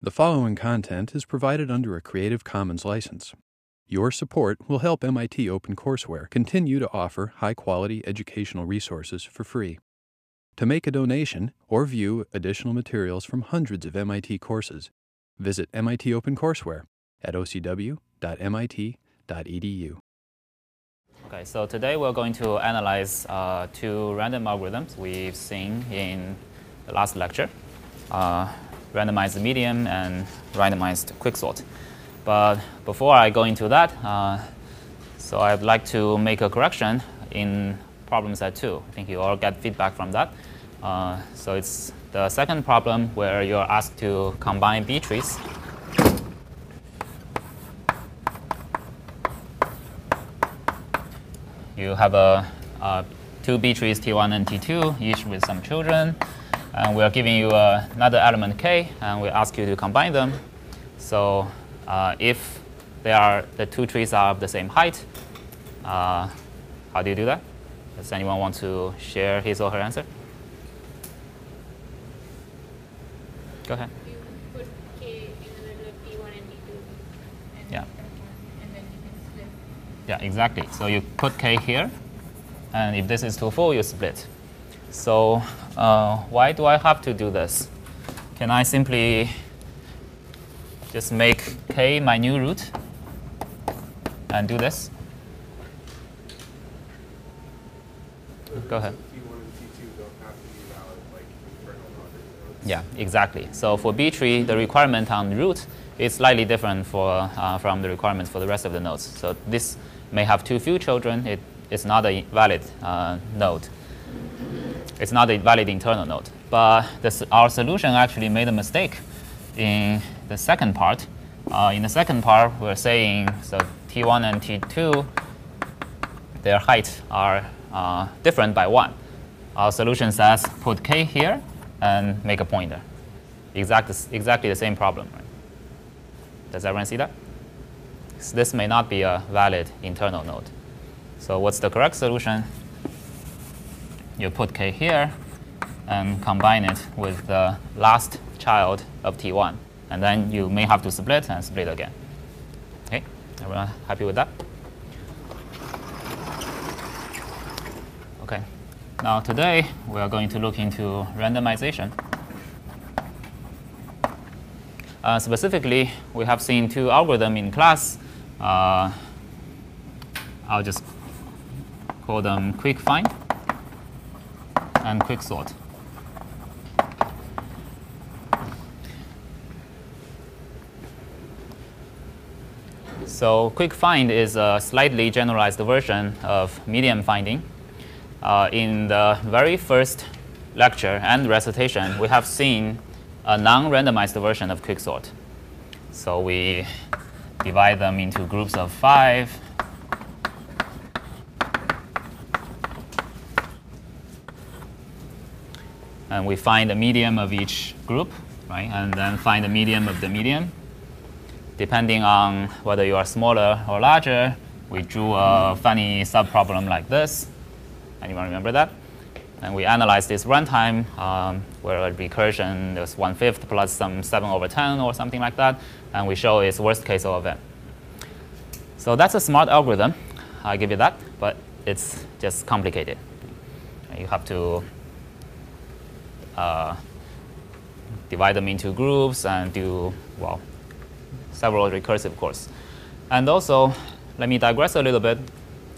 The following content is provided under a Creative Commons license. Your support will help MIT OpenCourseware continue to offer high quality educational resources for free. To make a donation or view additional materials from hundreds of MIT courses, visit MIT OpenCourseware at ocw.mit.edu. Okay, so today we're going to analyze uh, two random algorithms we've seen in the last lecture. Uh, randomized median and randomized quicksort. But before I go into that, uh, so I'd like to make a correction in problem set two. I think you all get feedback from that. Uh, so it's the second problem where you're asked to combine B trees. You have a, a two B trees, T1 and T2, each with some children and we are giving you uh, another element k, and we ask you to combine them. So uh, if they are the two trees are of the same height, uh, how do you do that? Does anyone want to share his or her answer? Go ahead. You put k in the middle of T1 and T2. And Yeah. And then you can split. Yeah, exactly. So you put k here, and if this is too full, you split. So uh, why do I have to do this? Can I simply just make k my new root and do this? Go ahead. T1 and T2 don't have to be valid like internal nodes. Yeah, exactly. So for B tree, the requirement on root is slightly different for, uh, from the requirements for the rest of the nodes. So this may have too few children. It is not a valid uh, node. It's not a valid internal node. But this, our solution actually made a mistake in the second part. Uh, in the second part, we're saying so T1 and T2, their height are uh, different by one. Our solution says put k here and make a pointer. Exact, exactly the same problem. Right? Does everyone see that? So this may not be a valid internal node. So what's the correct solution? You put k here and combine it with the last child of T1. And then you may have to split and split again. Okay, everyone happy with that? Okay, now today we are going to look into randomization. Uh, specifically, we have seen two algorithms in class. Uh, I'll just call them quick find and quick sort. So quick find is a slightly generalized version of median finding. Uh, in the very first lecture and recitation, we have seen a non-randomized version of quicksort. So we divide them into groups of five. And we find the median of each group, right? And then find the median of the median. Depending on whether you are smaller or larger, we drew a funny subproblem like this. Anyone remember that? And we analyzed this runtime um, where a recursion was one fifth plus some 7 over 10 or something like that. And we show its worst case of event. So that's a smart algorithm. I give you that, but it's just complicated. You have to uh, divide them into groups and do, well, several recursive calls. And also, let me digress a little bit.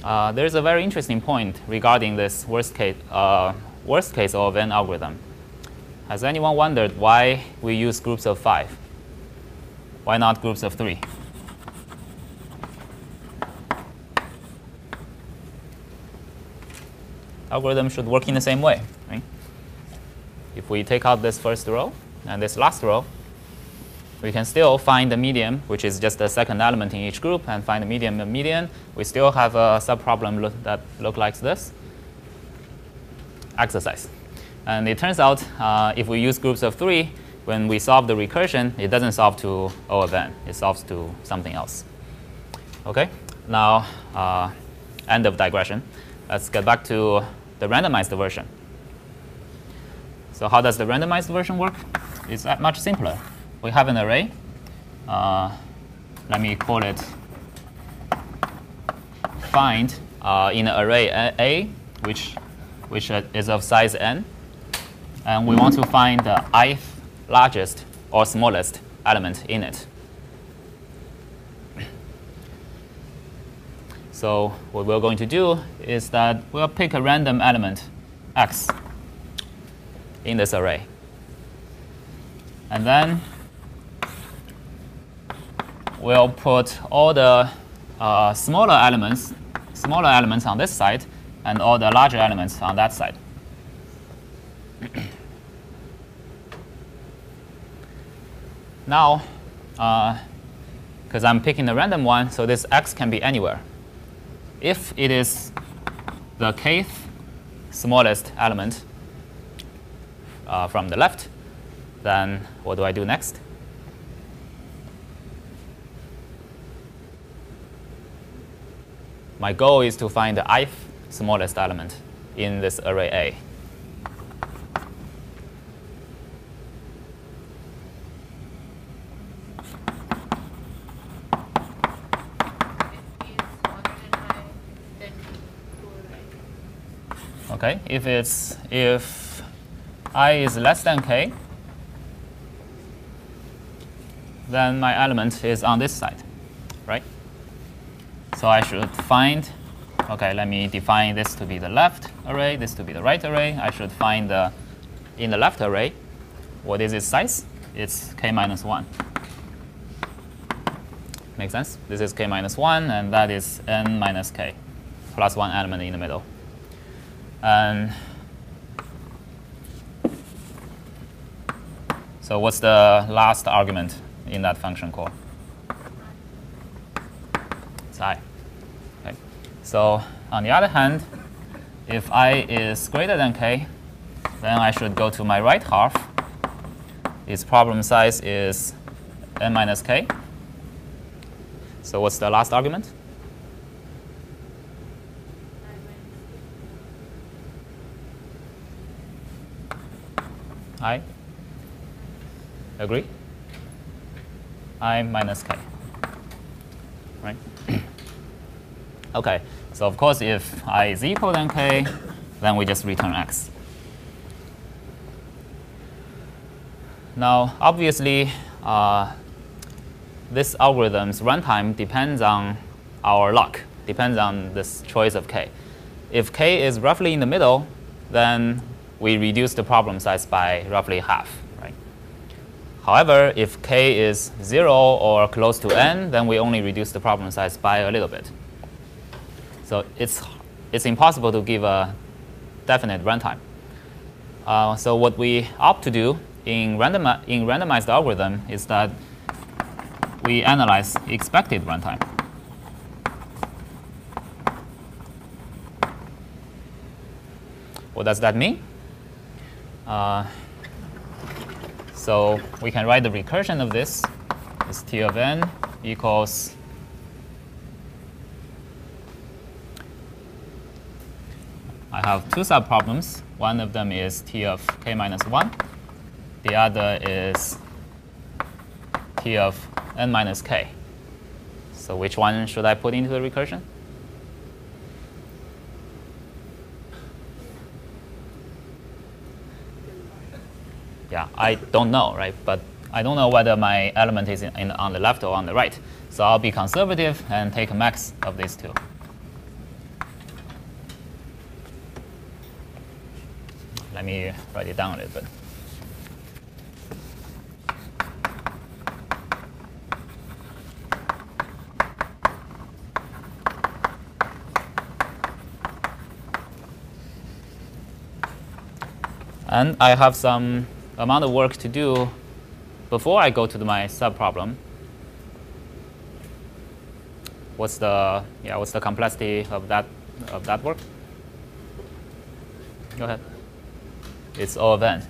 Uh, there's a very interesting point regarding this worst case, uh, worst case of an algorithm. Has anyone wondered why we use groups of five? Why not groups of three? Algorithm should work in the same way? If we take out this first row and this last row, we can still find the median, which is just the second element in each group, and find the median of median. We still have a subproblem look that look like this. Exercise. And it turns out uh, if we use groups of three, when we solve the recursion, it doesn't solve to O of n. It solves to something else. Okay? Now, uh, end of digression. Let's get back to the randomized version. So how does the randomized version work? It's much simpler. we have an array. Uh, let me call it find uh, in an array A, which, which is of size n. And we want to find the ith largest or smallest element in it. So what we're going to do is that we'll pick a random element x in this array. And then we'll put all the uh, smaller elements, smaller elements on this side, and all the larger elements on that side. now, because uh, I'm picking the random one, so this x can be anywhere. If it is the kth smallest element uh, from the left, then what do I do next? My goal is to find the ith smallest element in this array A. Okay, if it's if i is less than k, then my element is on this side, right? So I should find, okay, let me define this to be the left array, this to be the right array. I should find the, in the left array, what is its size? It's k minus 1. Make sense? This is k minus 1, and that is n minus k, plus one element in the middle. And so what's the last argument in that function call? It's i. Okay. So on the other hand, if i is greater than k, then I should go to my right half. Its problem size is n minus k. So what's the last argument? i. Agree? i minus k. Right? okay, so of course if i is equal than k, then we just return x. Now, obviously, uh, this algorithm's runtime depends on our luck, depends on this choice of k. If k is roughly in the middle, then we reduce the problem size by roughly half. However, if k is 0 or close to n, then we only reduce the problem size by a little bit. So it's, it's impossible to give a definite runtime. Uh, so what we opt to do in, random, in randomized algorithm is that we analyze expected runtime. What does that mean? Uh, so we can write the recursion of this is t of n equals I have two subproblems. One of them is t of k minus 1. The other is t of n minus k. So which one should I put into the recursion? yeah, I don't know, right? But I don't know whether my element is in, in, on the left or on the right. So I'll be conservative and take a max of these two. Let me write it down a little bit. And I have some amount of work to do before I go to the, my subproblem. What's the yeah? What's the complexity of that of that work? Go ahead. It's O of n.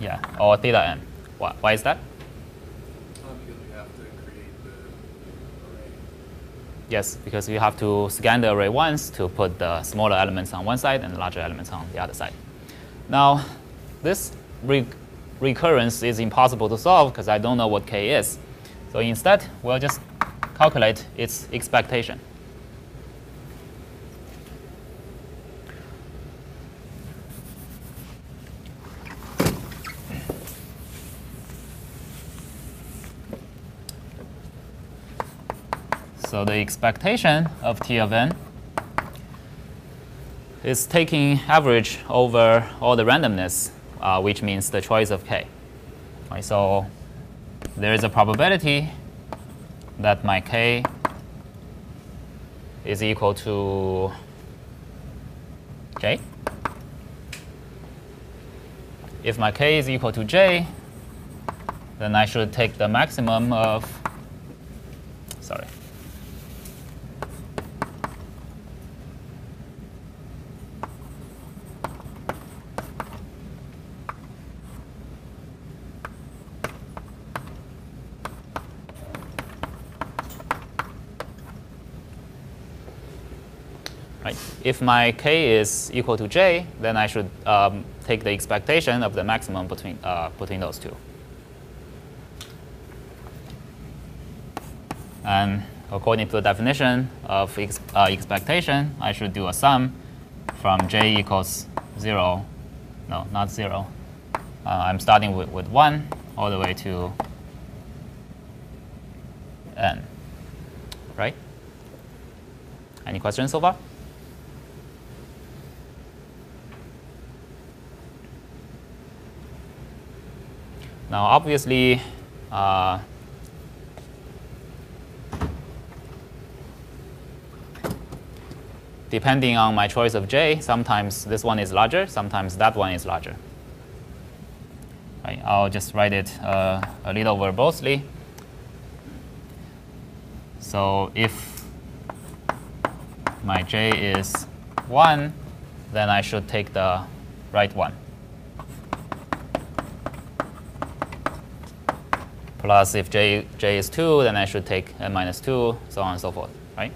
Yeah, or theta n. Why, why is that? Yes, because you have to scan the array once to put the smaller elements on one side and the larger elements on the other side. Now, this, recurrence is impossible to solve because I don't know what k is. So instead, we'll just calculate its expectation. So the expectation of T of n is taking average over all the randomness, uh, which means the choice of k. Right, so there is a probability that my k is equal to j. If my k is equal to j, then I should take the maximum of, sorry, Right. If my k is equal to j, then I should um, take the expectation of the maximum between, uh, between those two. And according to the definition of ex uh, expectation, I should do a sum from j equals 0, no, not 0. Uh, I'm starting with, with 1 all the way to n. Right? Any questions so far? Now, obviously, uh, depending on my choice of j, sometimes this one is larger, sometimes that one is larger. Right, I'll just write it uh, a little verbosely. So if my j is 1, then I should take the right one. Plus, if j, j is 2, then I should take n minus 2, so on and so forth, right?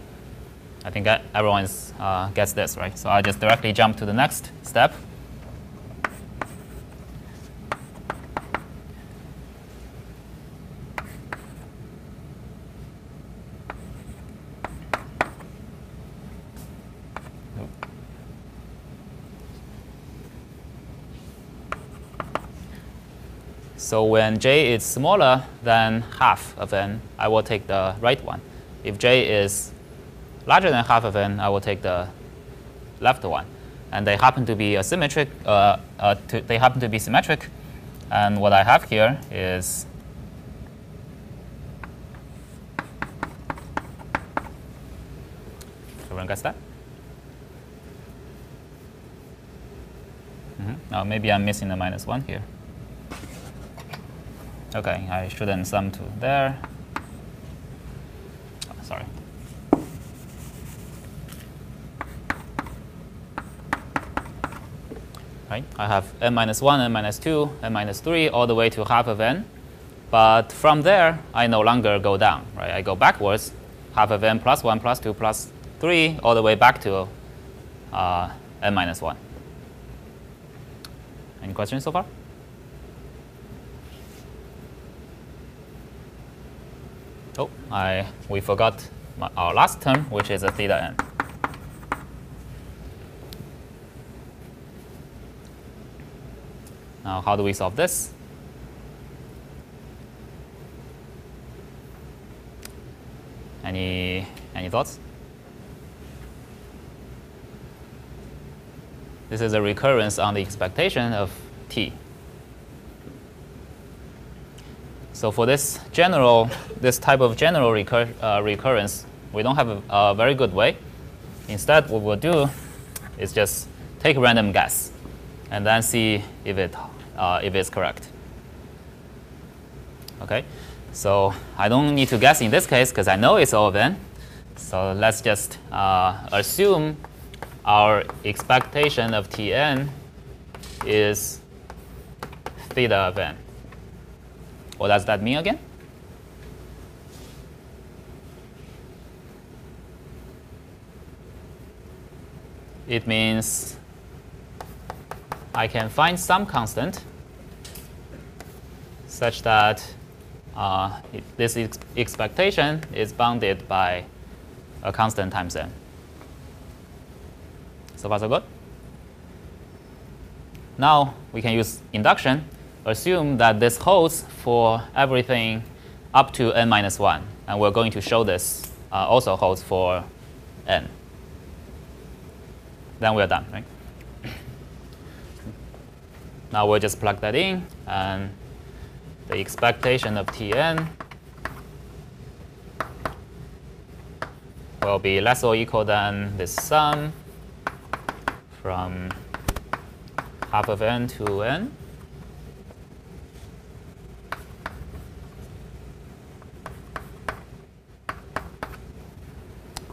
I think everyone uh, gets this, right? So I just directly jump to the next step. So when j is smaller than half of n, I will take the right one. If j is larger than half of n, I will take the left one. And they happen to be asymmetric. Uh, uh, to, they happen to be symmetric. And what I have here is everyone gets that? Mm -hmm. Oh, maybe I'm missing the minus one here. Okay, I shouldn't sum to there. Sorry. Right, I have n minus 1, n minus 2, n minus 3, all the way to half of n. But from there, I no longer go down. Right, I go backwards, half of n plus 1 plus 2 plus 3, all the way back to uh, n minus 1. Any questions so far? Oh, I, we forgot my, our last term, which is a theta n. Now, how do we solve this? Any, any thoughts? This is a recurrence on the expectation of t. So for this general, this type of general recur, uh, recurrence, we don't have a, a, very good way. Instead, what we'll do is just take a random guess and then see if, it, uh, if it's correct. Okay, so I don't need to guess in this case because I know it's of n. So let's just uh, assume our expectation of Tn is theta of n. What does that mean again? It means I can find some constant such that uh, it, this ex expectation is bounded by a constant times n. So far, so good? Now we can use induction. Assume that this holds for everything up to n minus 1. And we're going to show this uh, also holds for n. Then we're done, right? now we'll just plug that in. And the expectation of Tn will be less or equal than this sum from half of n to n.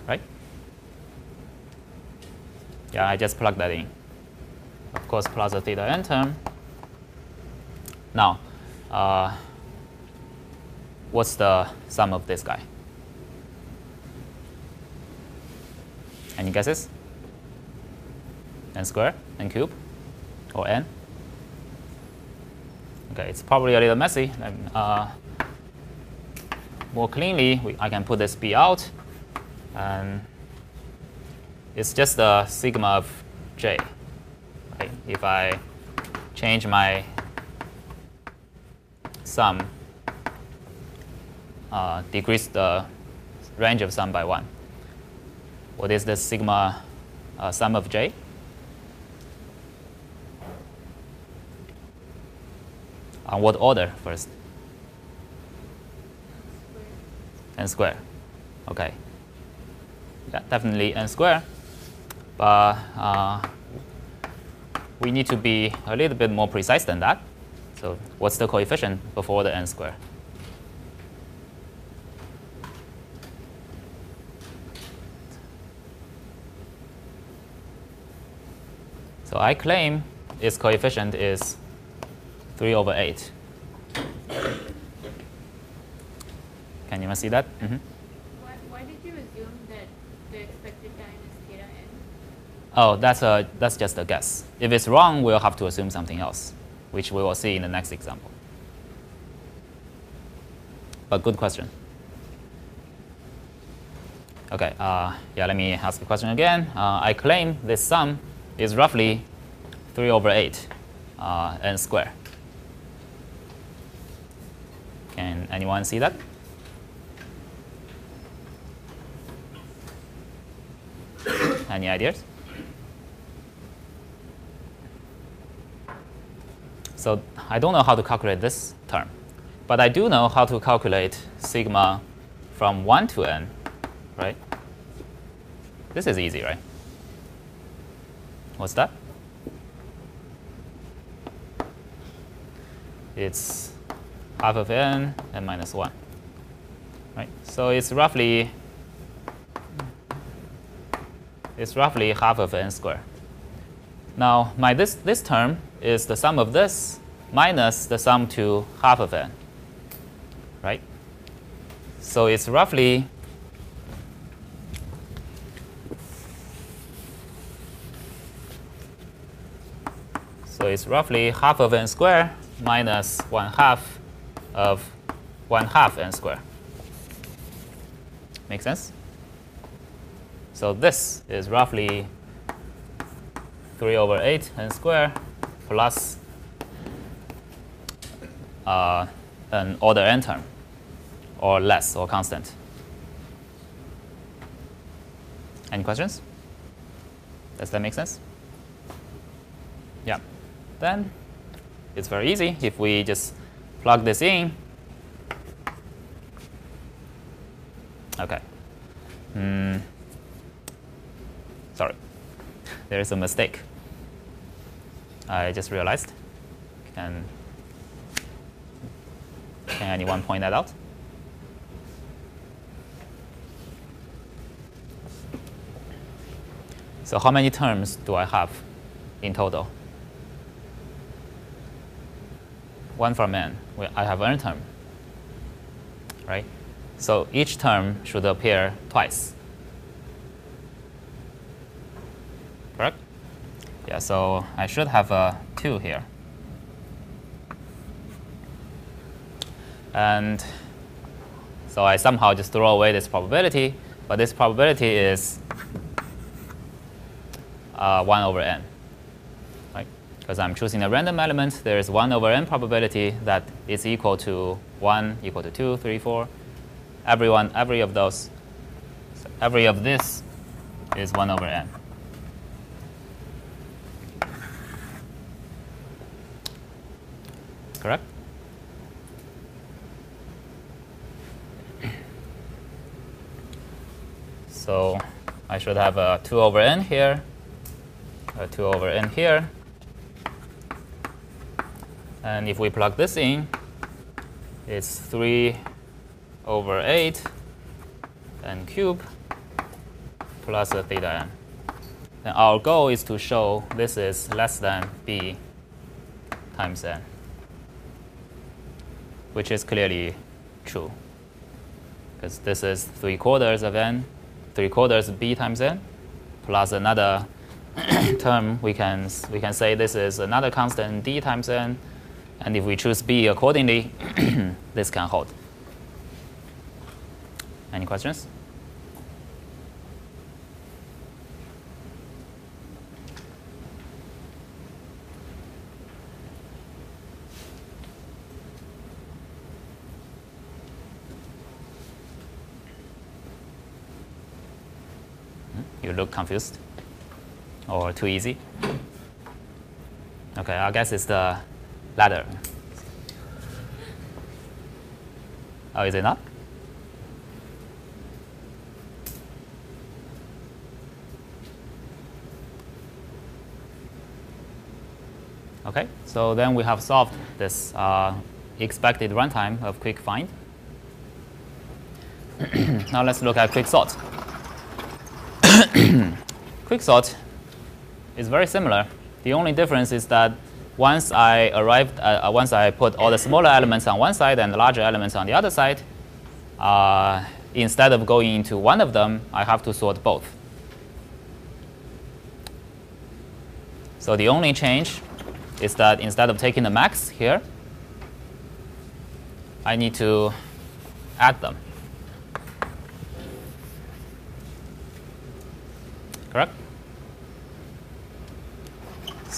Right? Yeah, I just plug that in. Of course, plus the theta n term. Now, uh, what's the sum of this guy? Any guesses? n square, n cube, or n? Okay, it's probably a little messy. Uh, more cleanly, we, I can put this b out, and it's just the sigma of j. Right? If I change my sum, uh, decrease the range of sum by 1. What is the sigma uh, sum of j? On what order first? n square. Okay. Yeah, definitely n square. But uh, we need to be a little bit more precise than that. So what's the coefficient before the n square? So I claim its coefficient is 3 over 8. Can you see that? Mm -hmm. why, why did you assume that the expected time? Oh, that's, a, that's just a guess. If it's wrong, we'll have to assume something else, which we will see in the next example. But good question. Okay, uh, yeah, let me ask the question again. Uh, I claim this sum is roughly 3 over 8 uh, n square. Can anyone see that? Any ideas? So I don't know how to calculate this term, but I do know how to calculate sigma from 1 to n, right? This is easy, right? What's that? It's half of n and minus 1. Right? So it's roughly it's roughly half of n squared. Now, my this, this term is the sum of this minus the sum to half of n. Right? So it's roughly So it's roughly half of n squared minus 1 half of 1 half n squared. Make sense? So this is roughly 3 over 8 n squared plus uh, an order n term, or less, or constant. Any questions? Does that make sense? Yeah. Then it's very easy if we just plug this in. Okay. Mm. Sorry, there is a mistake. I just realized. Can, can anyone point that out? So how many terms do I have in total? one from n, I have n term, right? So each term should appear twice. Correct? Yeah, so I should have a 2 here. And so I somehow just throw away this probability, but this probability is uh, 1 over n. Right? Because I'm choosing a random element, there is 1 over n probability that is equal to 1, equal to 2, 3, 4. Every, one, every of those, every of this is 1 over n. Correct? So I should have a 2 over n here, a 2 over n here. And if we plug this in, it's 3 over 8 n cube plus a theta n. And our goal is to show this is less than b times n, which is clearly true. Because this is 3 quarters of n 3 quarters b times n plus another term, we can, we can say this is another constant d times n. And if we choose b accordingly, this can hold. Any questions? You look confused or too easy? Okay, I guess it's the ladder. Oh, is it not? Okay, so then we have solved this uh, expected runtime of quick find. now let's look at quick sort. Quicksort is very similar. The only difference is that once I arrived, uh, uh, once I put all the smaller elements on one side and the larger elements on the other side, uh, instead of going into one of them, I have to sort both. So the only change is that instead of taking the max here, I need to add them. correct?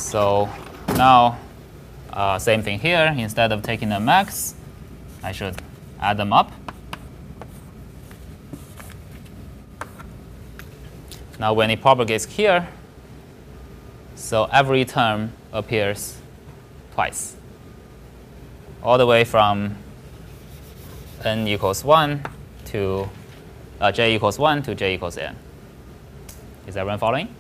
So now, uh, same thing here. Instead of taking the max, I should add them up. Now when it propagates here, so every term appears twice, all the way from n equals 1 to uh, j equals 1 to j equals n. Is everyone following?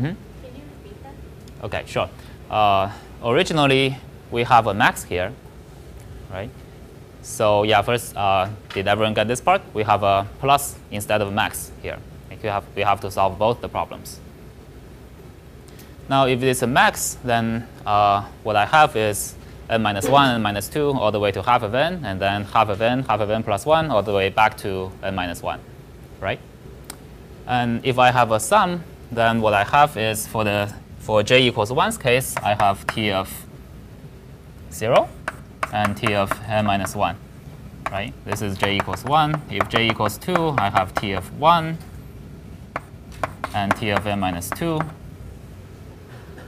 Mm-hmm. Can you repeat that? Okay, sure. Uh, originally, we have a max here, right? So yeah, first, uh, did everyone get this part? We have a plus instead of a max here. Like we, have, we have to solve both the problems. Now, if it's a max, then uh, what I have is n minus 1, n minus 2, all the way to half of n, and then half of n, half of n plus 1, all the way back to n minus 1, right? And if I have a sum, then what I have is for the for j equals 1's case, I have t of 0 and t of n minus 1, right? This is j equals 1. If j equals 2, I have t of 1 and t of n minus 2.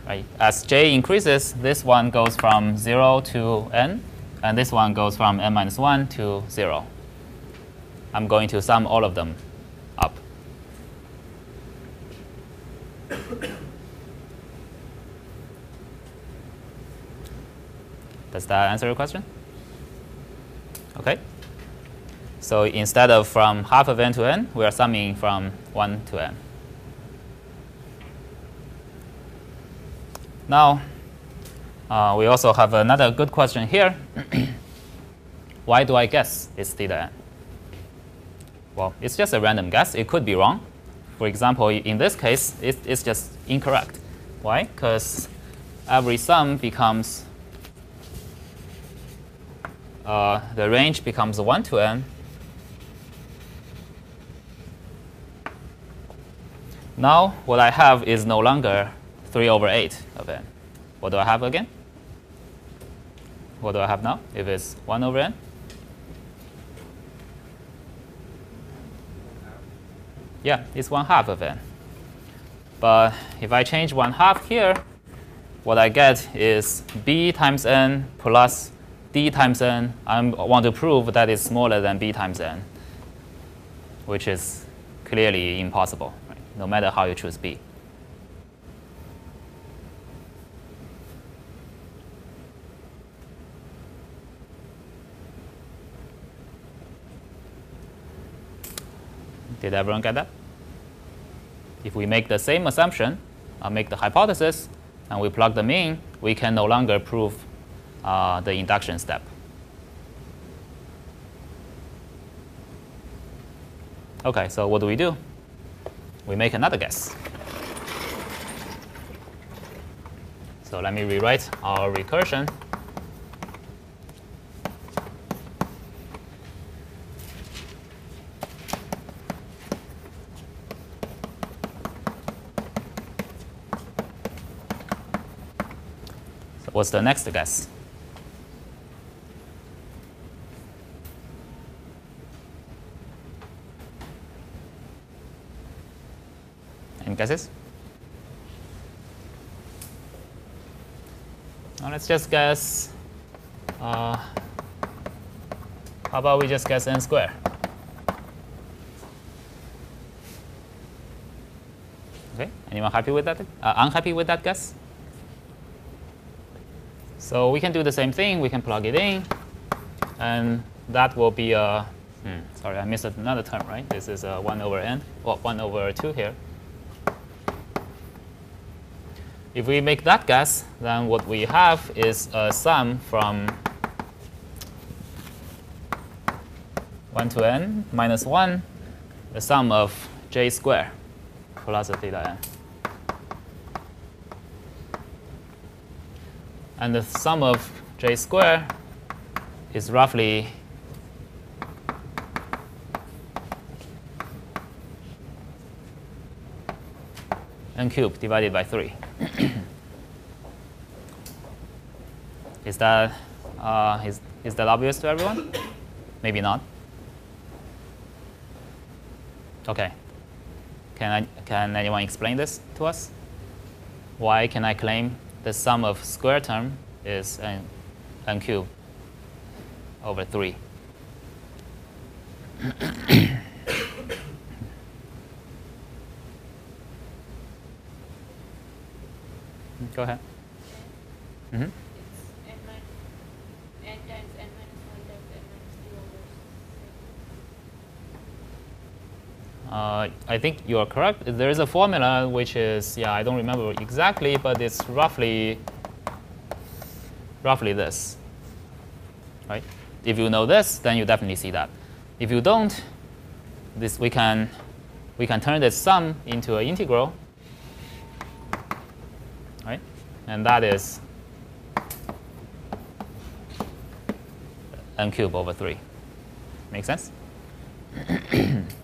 Right? As j increases, this one goes from 0 to n, and this one goes from n minus 1 to 0. I'm going to sum all of them up. Does that answer your question? Okay. So instead of from half of n to n, we are summing from 1 to n. Now, uh, we also have another good question here. Why do I guess it's theta n? Well, it's just a random guess. It could be wrong. For example, in this case, it, it's just incorrect. Why? Because every sum becomes, uh, the range becomes 1 to n. Now what I have is no longer 3 over 8 of n. What do I have again? What do I have now if it's 1 over n? Yeah, it's 1 half of n. But if I change 1 half here, what I get is b times n plus d times n. I want to prove that it's smaller than b times n, which is clearly impossible, right? no matter how you choose b. Did everyone get that? If we make the same assumption, uh, make the hypothesis, and we plug them in, we can no longer prove uh, the induction step. Okay, so what do we do? We make another guess. So let me rewrite our recursion. What's the next guess? Any guesses? Now let's just guess. Uh, how about we just guess n square? Okay, anyone happy with that? Uh, unhappy with that guess? So we can do the same thing. We can plug it in, and that will be a. Hmm, sorry, I missed another term, right? This is a 1 over n, well, 1 over 2 here. If we make that guess, then what we have is a sum from 1 to n minus 1, the sum of j square plus theta n. And the sum of j square is roughly n cubed divided by 3. is that uh, is, is that obvious to everyone? Maybe not. Okay. Can I can anyone explain this to us? Why can I claim the sum of square term is n, n cubed over 3? Go ahead. Mm-hmm. It's n minus n times n minus one times n minus two over Uh, I think you are correct. There is a formula which is, yeah, I don't remember exactly, but it's roughly, roughly this, right? If you know this, then you definitely see that. If you don't, this we can, we can turn this sum into an integral, right? And that is n cubed over 3. Make sense?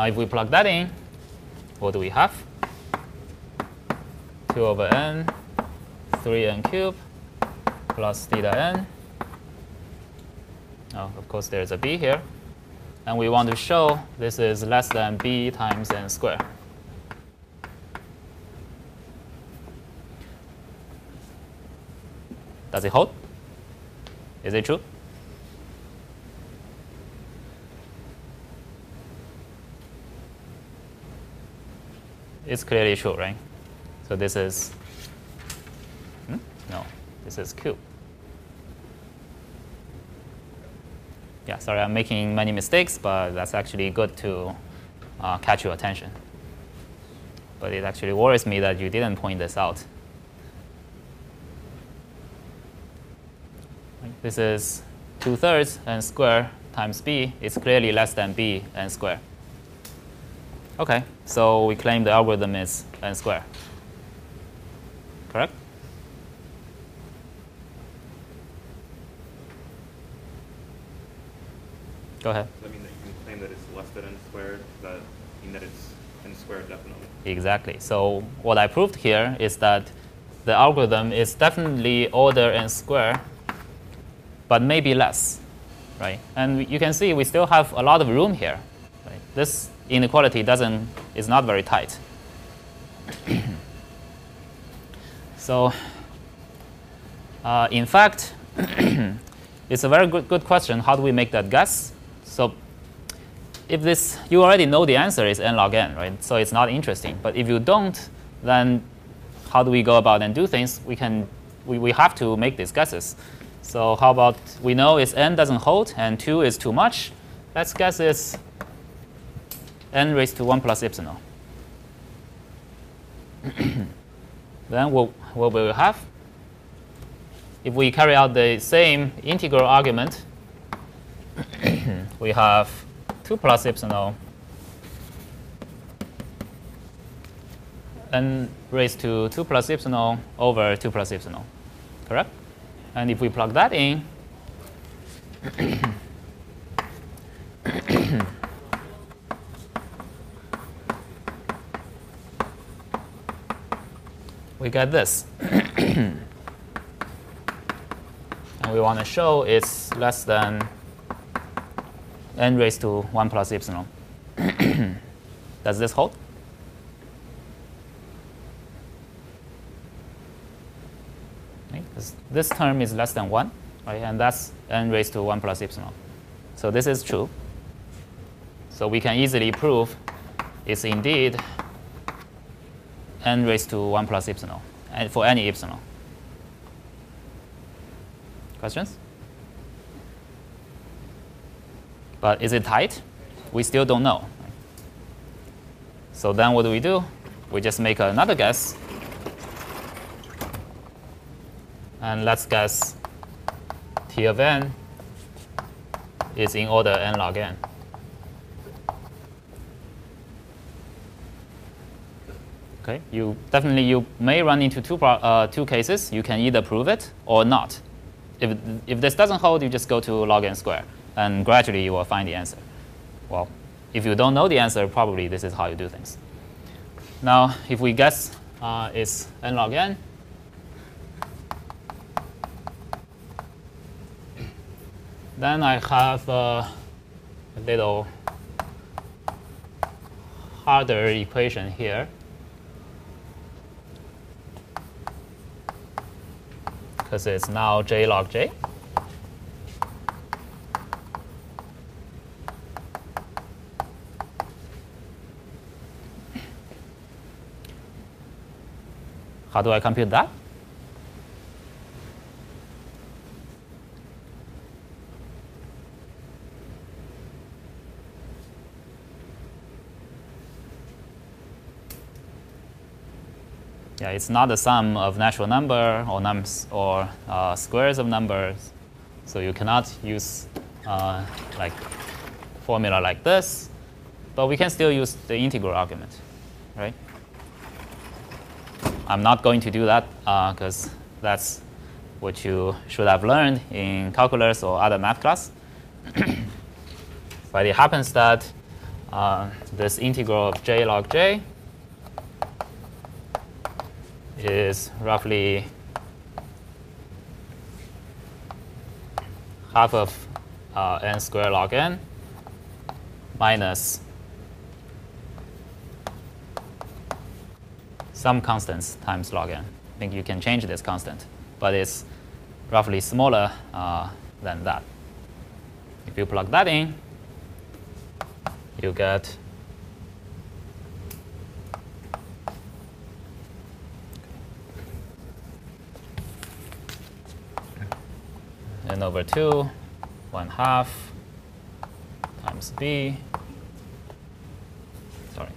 Now if we plug that in, what do we have? 2 over n, 3n cubed plus theta n. Oh, of course, there's a b here. And we want to show this is less than b times n squared. Does it hold? Is it true? It's clearly true, right? So this is, hmm? no, this is Q. Yeah, sorry, I'm making many mistakes, but that's actually good to uh, catch your attention. But it actually worries me that you didn't point this out. This is 2 thirds n square times b. It's clearly less than b n square. Okay, so we claim the algorithm is n square. Correct? Go ahead. Does that mean that you can claim that it's less than n squared? Does that mean that it's n squared definitely. Exactly. So what I proved here is that the algorithm is definitely order n square, but maybe less, right? And you can see we still have a lot of room here. Right? This inequality doesn't is not very tight. so uh, in fact, it's a very good, good question. How do we make that guess? So if this, you already know the answer is n log n, right? So it's not interesting. But if you don't, then how do we go about and do things? We can, we, we have to make these guesses. So how about we know is n doesn't hold and 2 is too much. Let's guess it's n raised to 1 plus epsilon. then what, what will have? If we carry out the same integral argument, we have 2 plus epsilon n raised to 2 plus epsilon over 2 plus epsilon, correct? And if we plug that in, we get this. and we want to show it's less than n raised to 1 plus epsilon. Does this hold? This term is less than 1, right? And that's n raised to 1 plus epsilon. So this is true. So we can easily prove it's indeed n raised to 1 plus epsilon and for any epsilon. Questions? But is it tight? We still don't know. So then what do we do? We just make another guess. And let's guess t of n is in order n log n. Okay, you definitely you may run into two, uh, two cases. You can either prove it or not. If, if this doesn't hold, you just go to log n square, and gradually you will find the answer. Well, if you don't know the answer, probably this is how you do things. Now, if we guess uh, it's n log n, then I have uh, a little harder equation here. Because it's now j log j. How do I compute that? Yeah, it's not the sum of natural number or nums or uh, squares of numbers. So you cannot use uh, like formula like this, but we can still use the integral argument, right? I'm not going to do that because uh, that's what you should have learned in calculus or other math class. but it happens that uh, this integral of j log j is roughly half of uh, n squared log n minus some constants times log n. I think you can change this constant, but it's roughly smaller uh, than that. If you plug that in, you get over 2, 1 half times b. Sorry.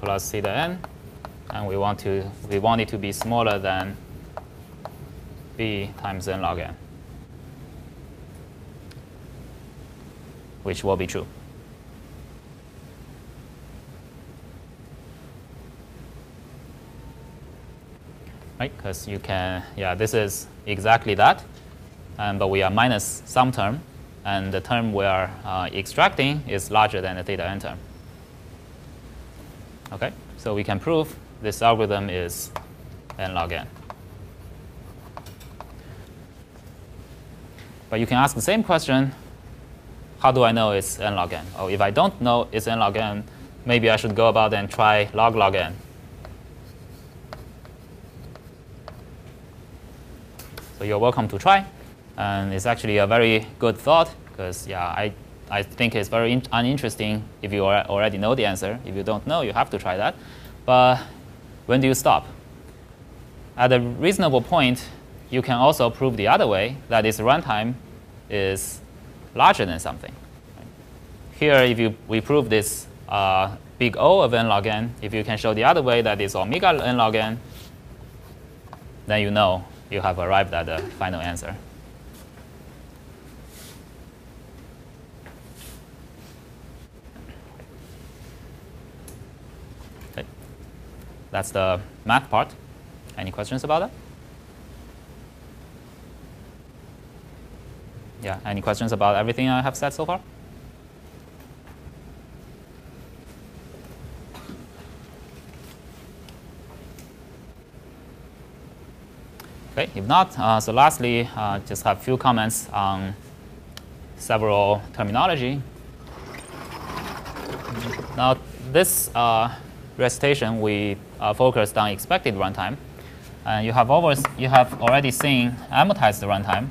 Plus theta n, and we want to we want it to be smaller than b times n log n. which will be true. right? Because you can, yeah, this is exactly that, um, but we are minus some term, and the term we are uh, extracting is larger than the theta n term. Okay, so we can prove this algorithm is n log n. But you can ask the same question, how do I know it's n log n? Oh, if I don't know it's n log n, maybe I should go about and try log log n. So you're welcome to try. And it's actually a very good thought because, yeah, I, I think it's very uninteresting if you already know the answer. If you don't know, you have to try that. But when do you stop? At a reasonable point, you can also prove the other way, that its runtime is larger than something. Here, if you, we prove this uh, big O of n log n, if you can show the other way that is omega n log n, then you know you have arrived at the final answer. That's the math part. Any questions about that? Yeah, any questions about everything I have said so far? Okay, if not, uh, so lastly, uh, just have a few comments on several terminology. Now, this uh, recitation, we uh, focused on expected runtime. And you have, always, you have already seen amortized runtime.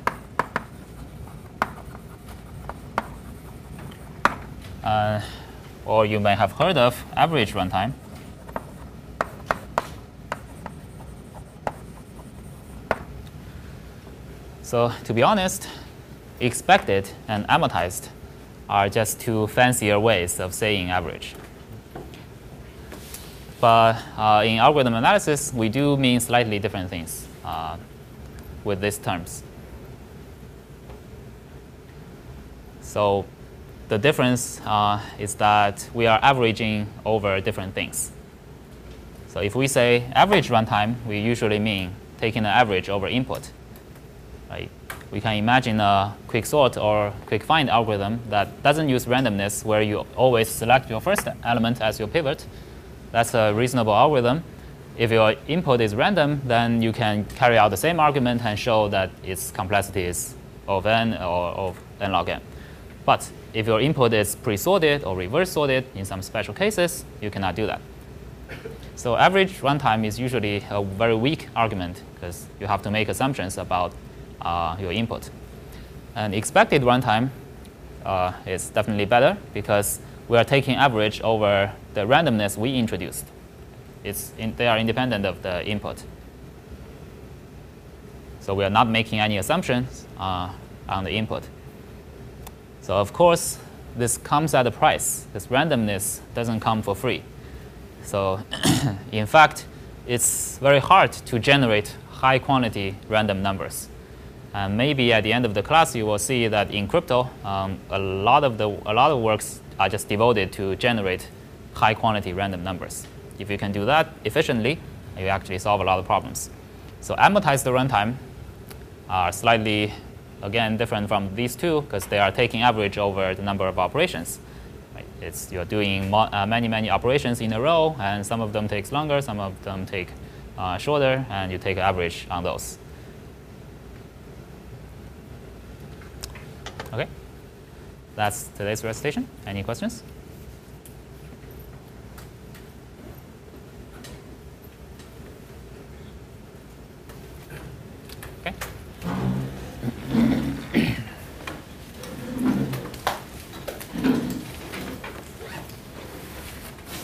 Uh, or you may have heard of average runtime. So to be honest, expected and amortized are just two fancier ways of saying average. But uh, in algorithm analysis, we do mean slightly different things uh, with these terms. So the difference uh, is that we are averaging over different things. So if we say average runtime, we usually mean taking the average over input. Right? We can imagine a quick sort or quick find algorithm that doesn't use randomness where you always select your first element as your pivot. That's a reasonable algorithm. If your input is random, then you can carry out the same argument and show that its complexity is of n or of n log n. But if your input is pre-sorted or reverse sorted in some special cases, you cannot do that. So average runtime is usually a very weak argument because you have to make assumptions about uh, your input. And expected runtime uh, is definitely better because we are taking average over the randomness we introduced. It's in, they are independent of the input. So we are not making any assumptions uh, on the input. So of course, this comes at a price This randomness doesn't come for free. So in fact, it's very hard to generate high quantity random numbers. And maybe at the end of the class, you will see that in crypto, um, a, lot of the, a lot of works are just devoted to generate high quantity random numbers. If you can do that efficiently, you actually solve a lot of problems. So amortized runtime are slightly, again, different from these two because they are taking average over the number of operations. Right? It's, you're doing uh, many, many operations in a row, and some of them takes longer, some of them take uh, shorter, and you take average on those. Okay, that's today's recitation. Any questions?